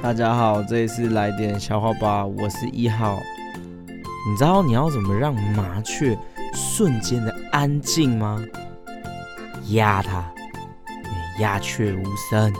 大家好，这一次来点笑话吧，我是一号。你知道你要怎么让麻雀瞬间的安静吗？压它，鸦雀无声。